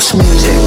Told us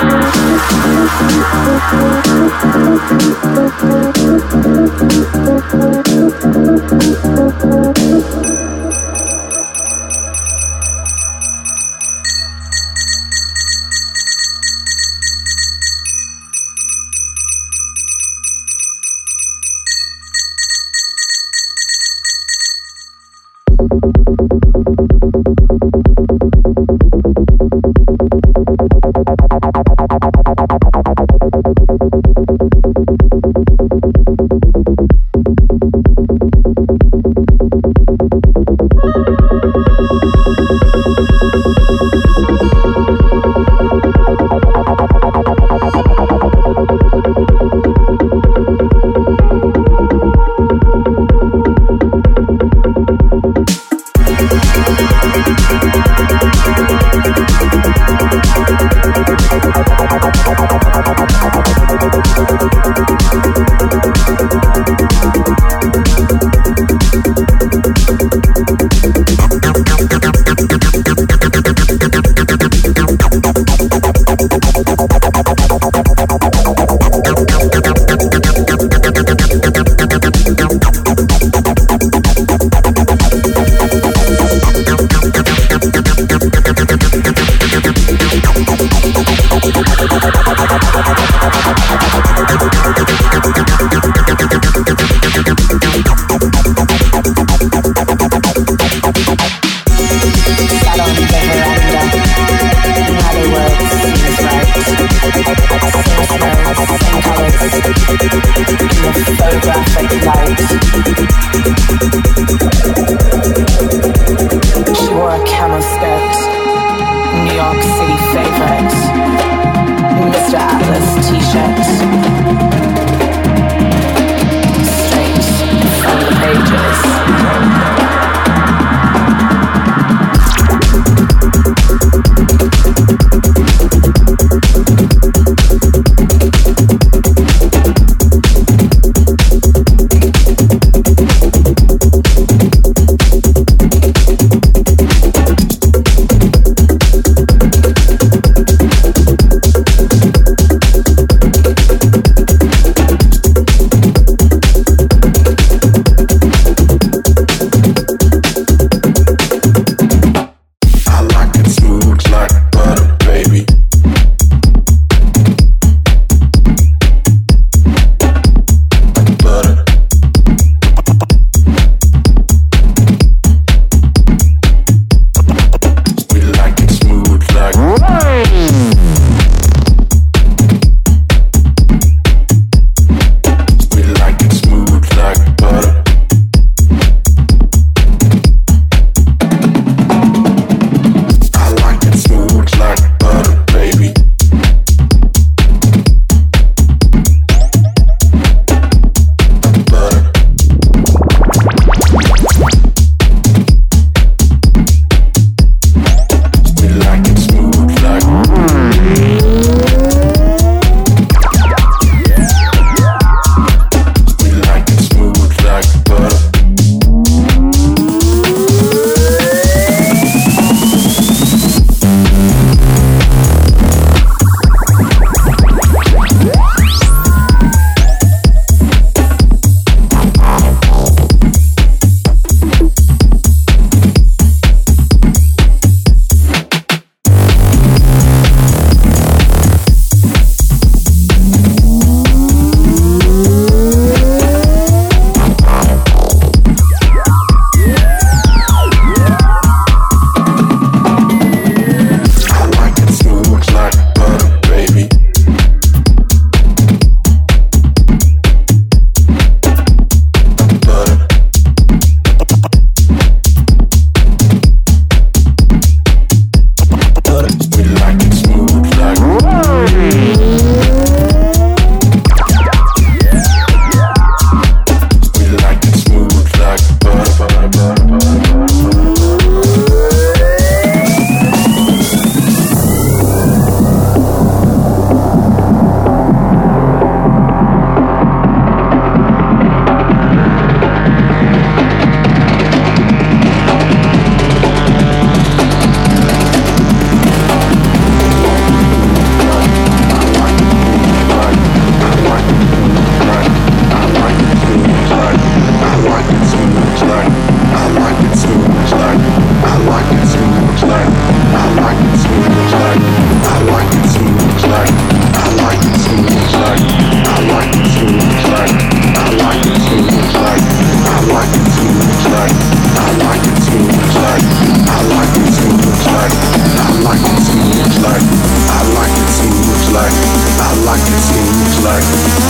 Thank you.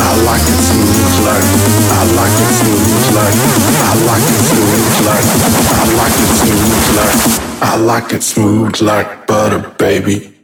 I like it smooth like I like it smooth like I like it smooth like I like it smooth like I like it smooth like butter baby.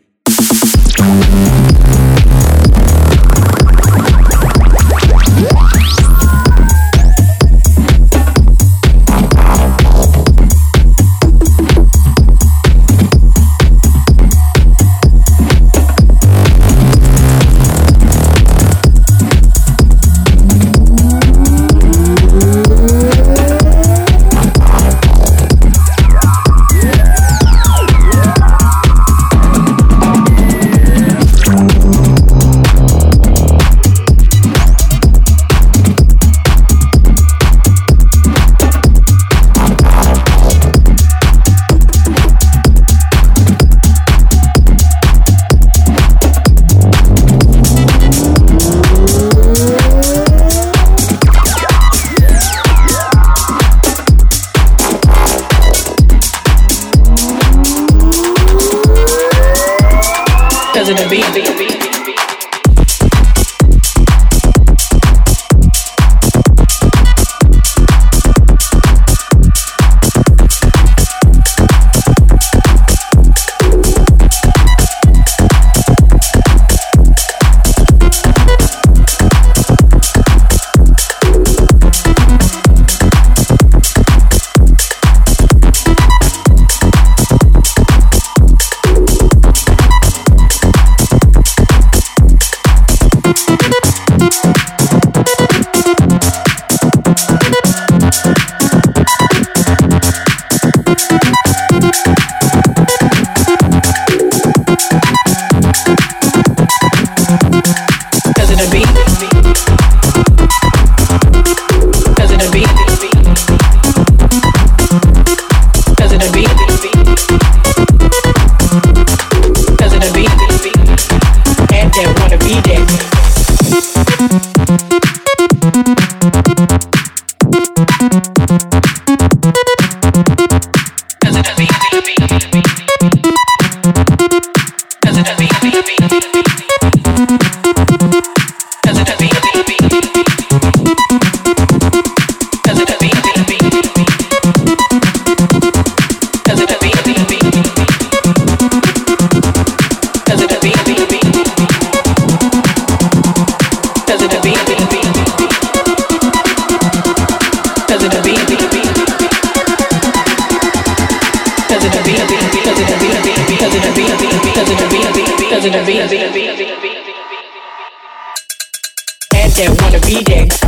to the beat. That wanna be there.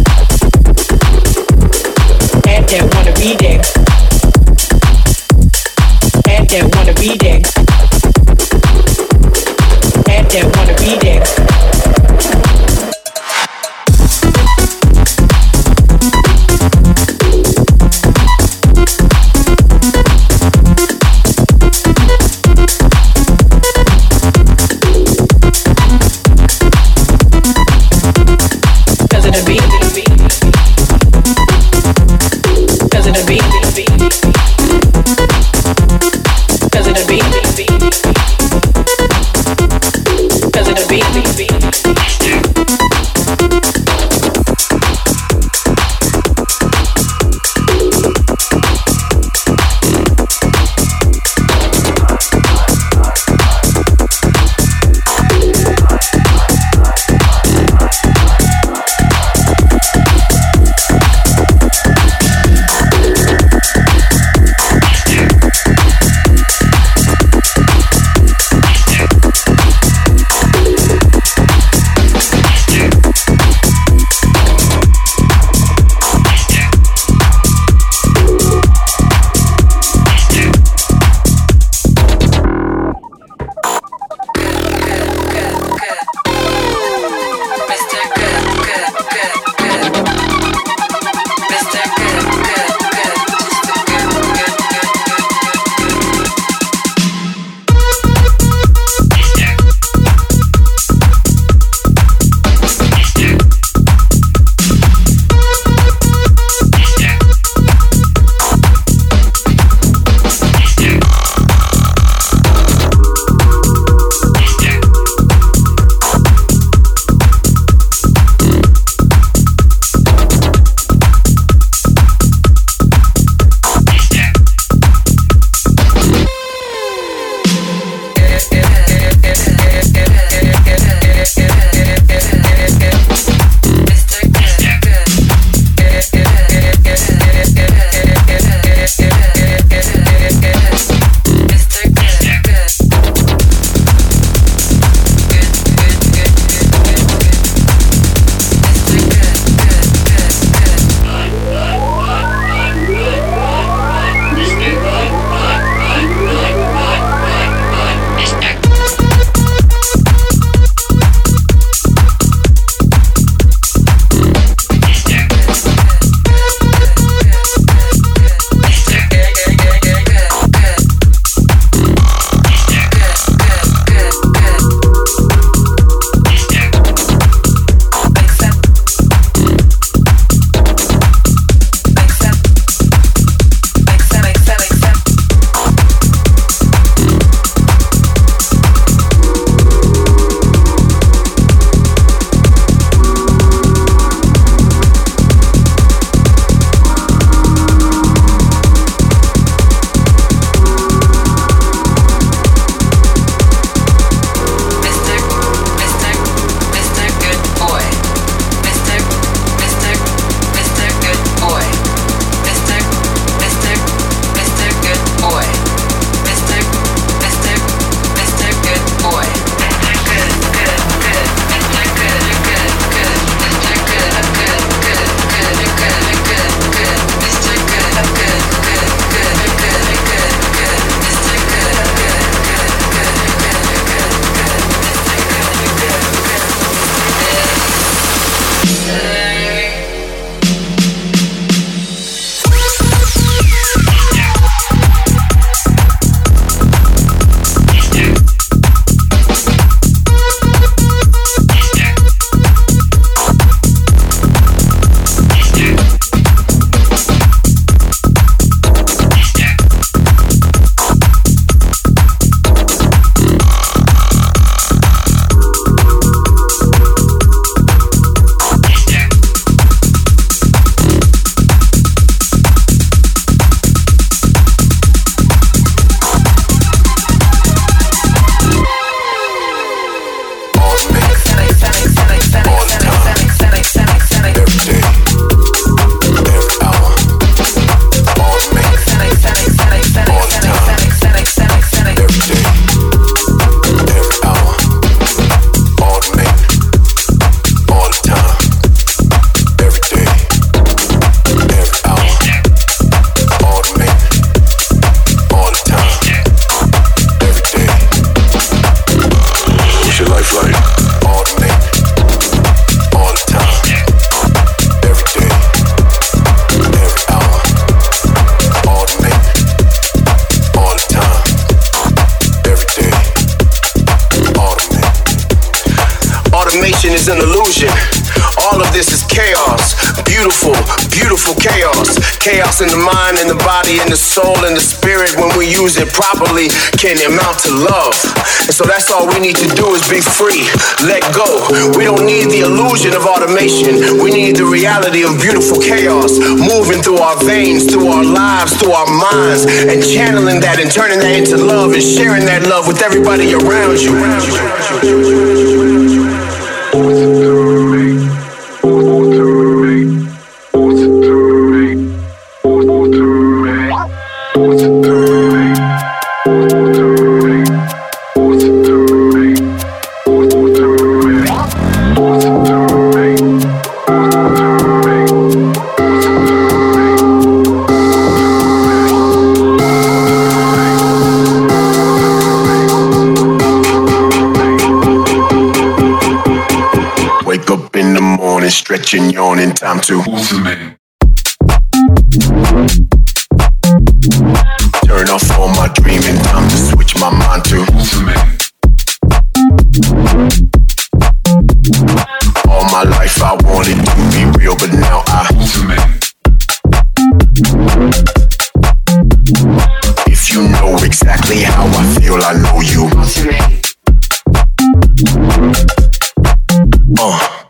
And so that's all we need to do is be free. Let go. We don't need the illusion of automation. We need the reality of beautiful chaos moving through our veins, through our lives, through our minds, and channeling that and turning that into love and sharing that love with everybody around you. Stretching, yawning, time to automate. Turn off all my dreaming, time to switch my mind to automate. All my life I wanted to be real, but now I automate. If you know exactly how I feel, I know you. Uh.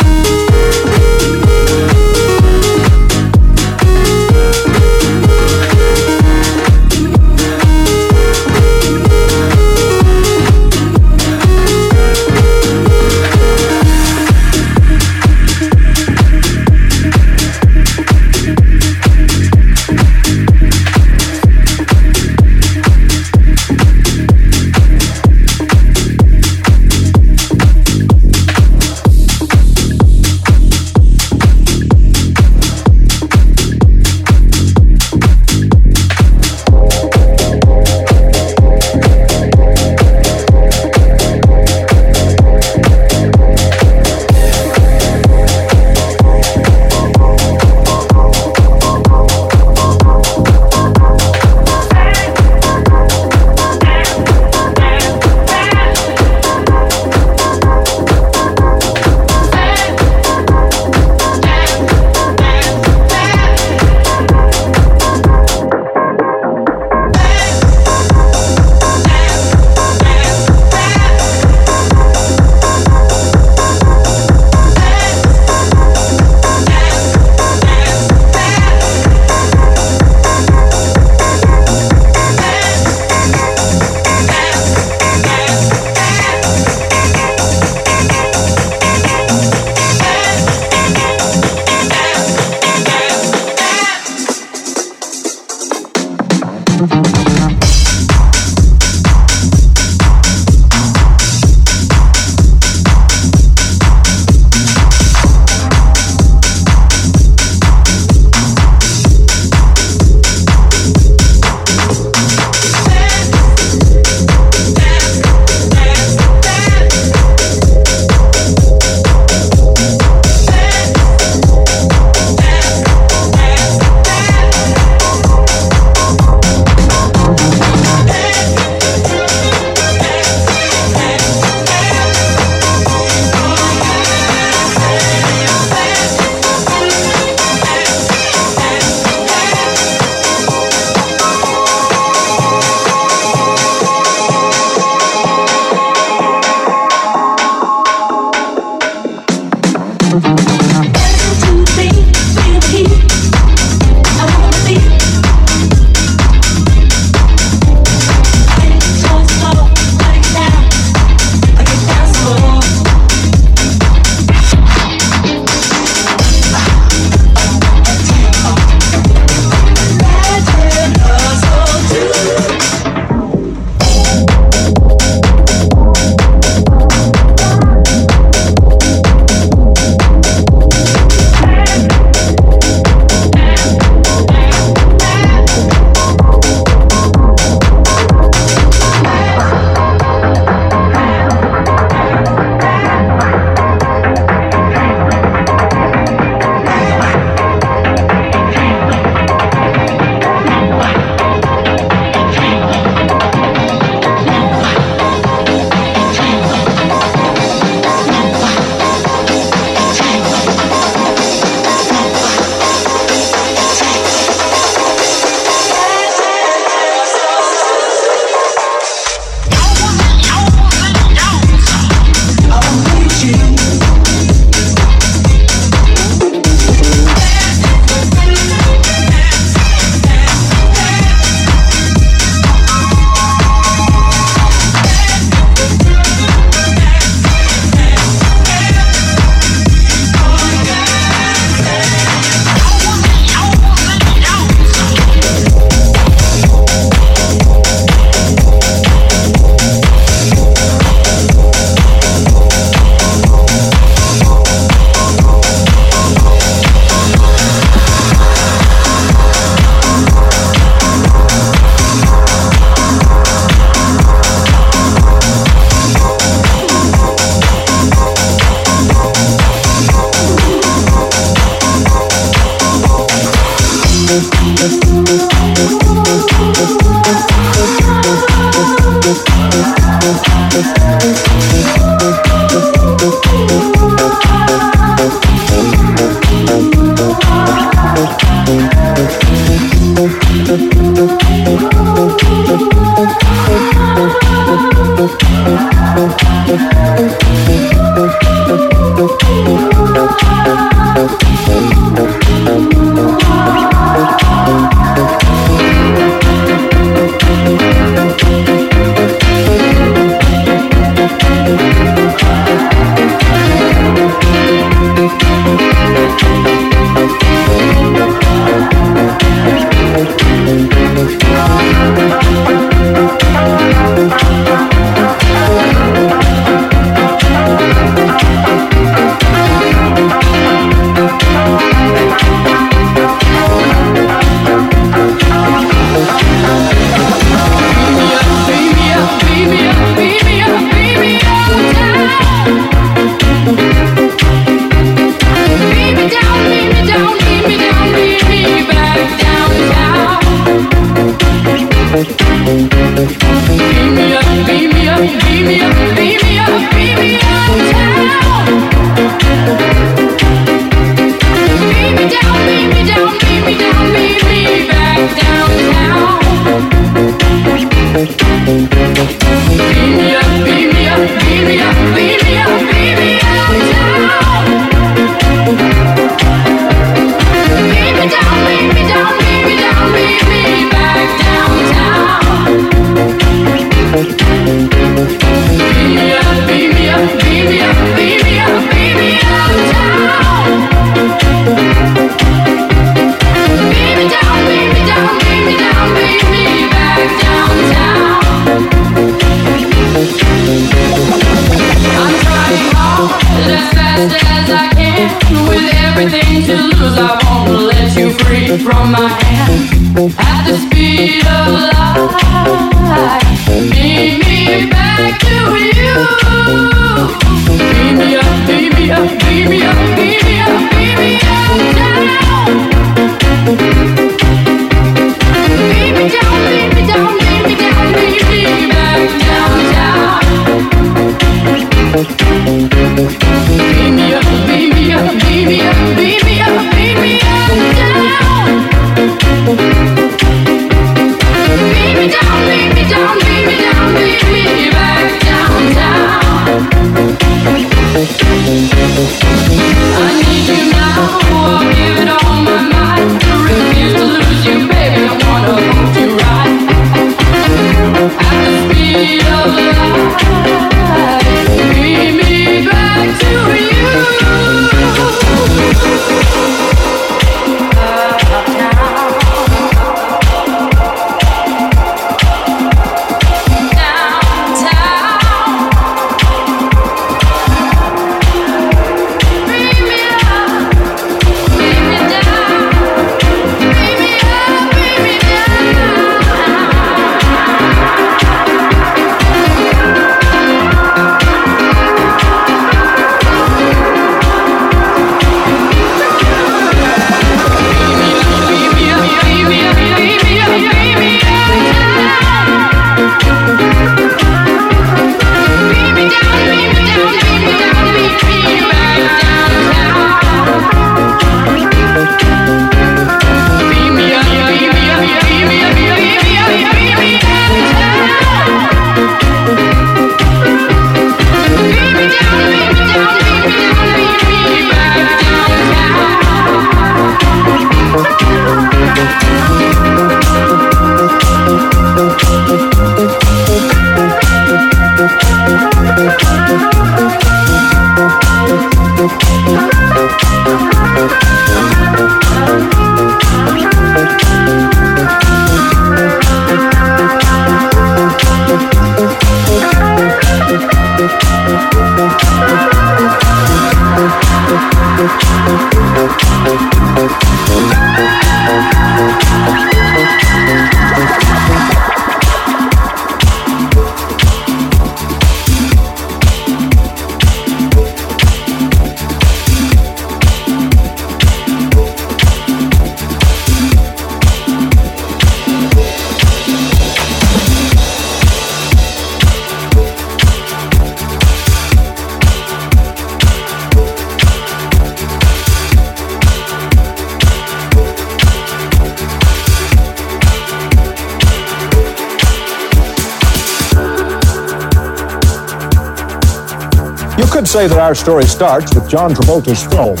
Our story starts with John Travolta's films.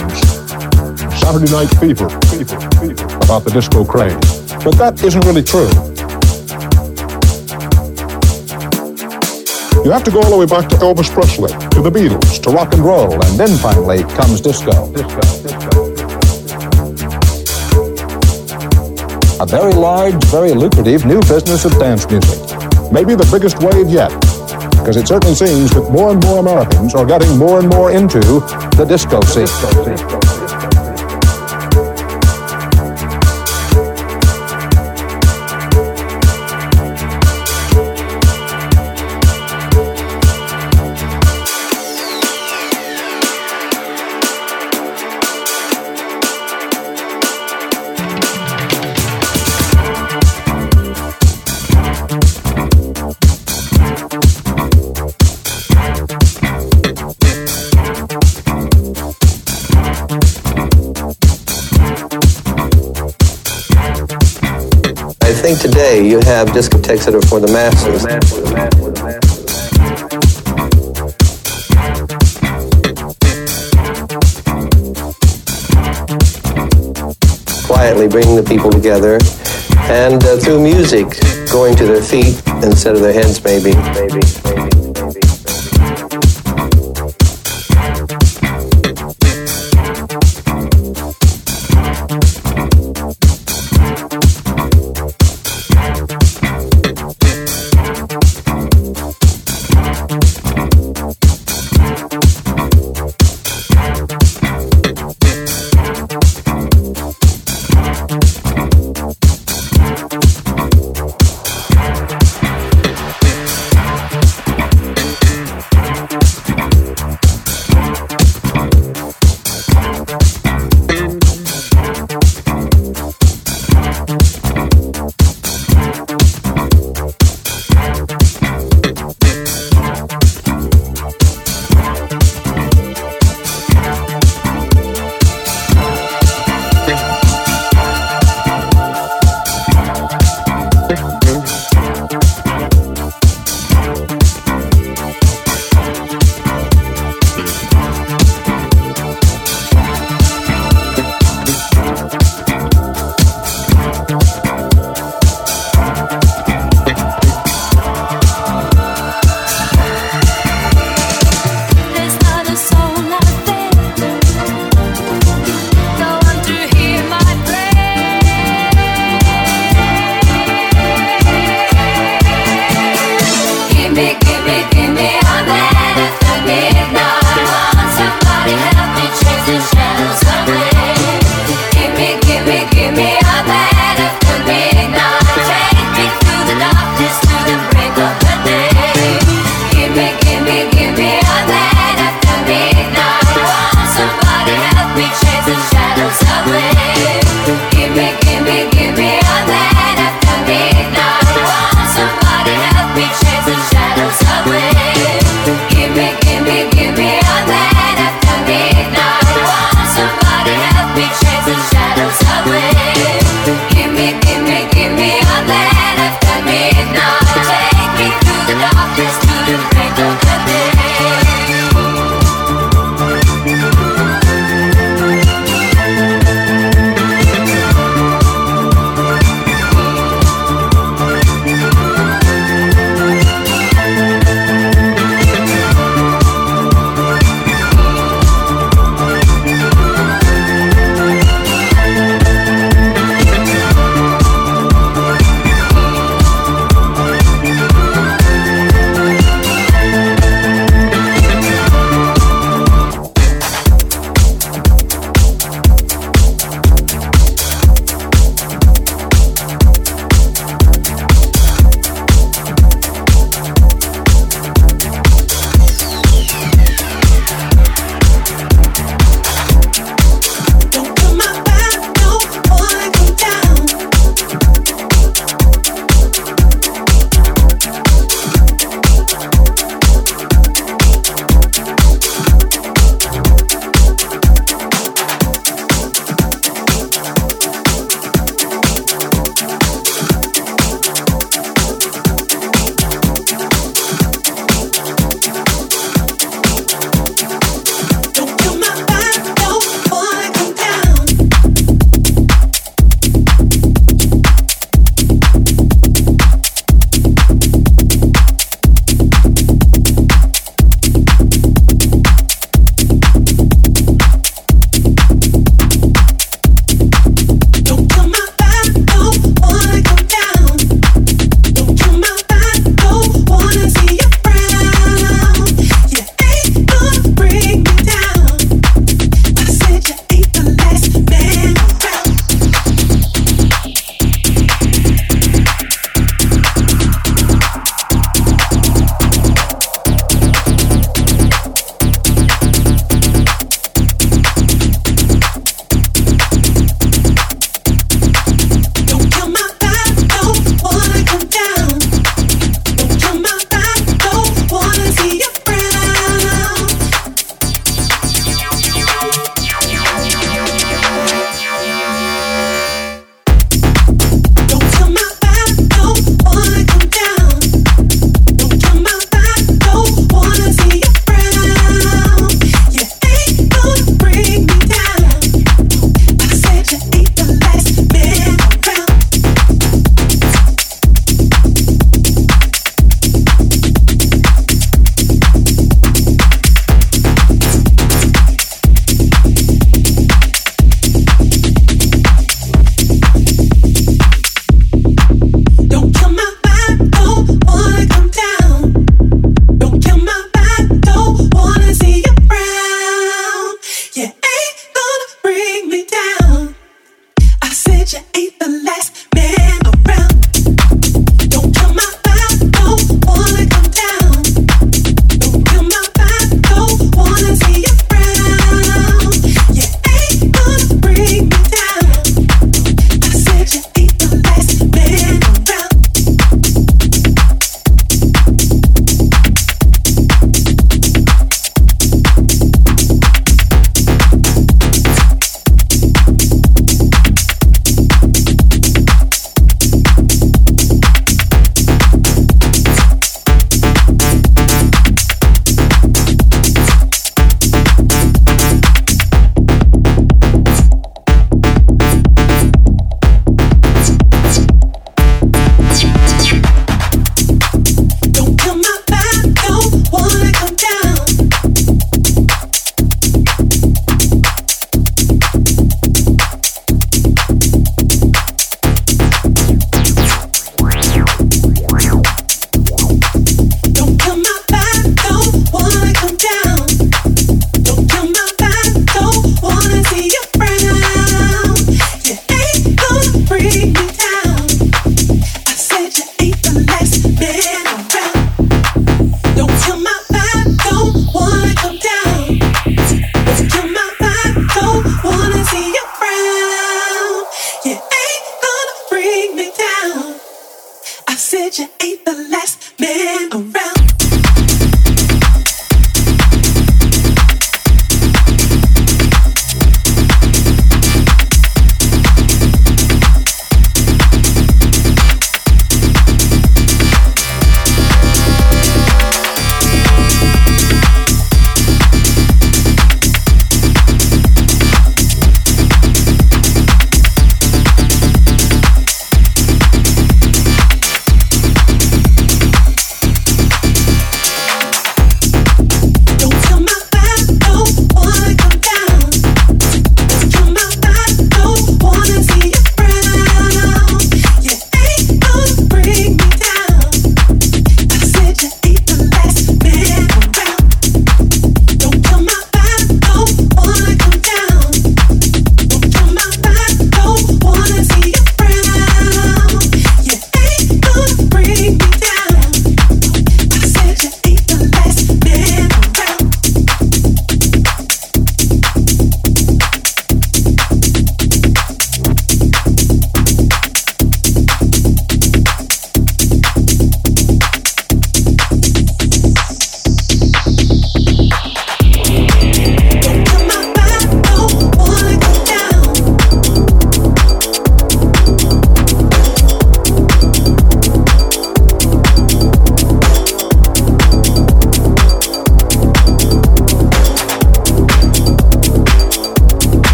Saturday Night Fever, fever, fever, about the disco craze. But that isn't really true. You have to go all the way back to Elvis Presley, to the Beatles, to rock and roll, and then finally comes disco. disco, disco. A very large, very lucrative new business of dance music. Maybe the biggest wave yet because it certainly seems that more and more Americans are getting more and more into the disco scene. Have discotheques that are for the masses. Quietly bringing the people together and uh, through music going to their feet instead of their heads maybe. maybe, maybe.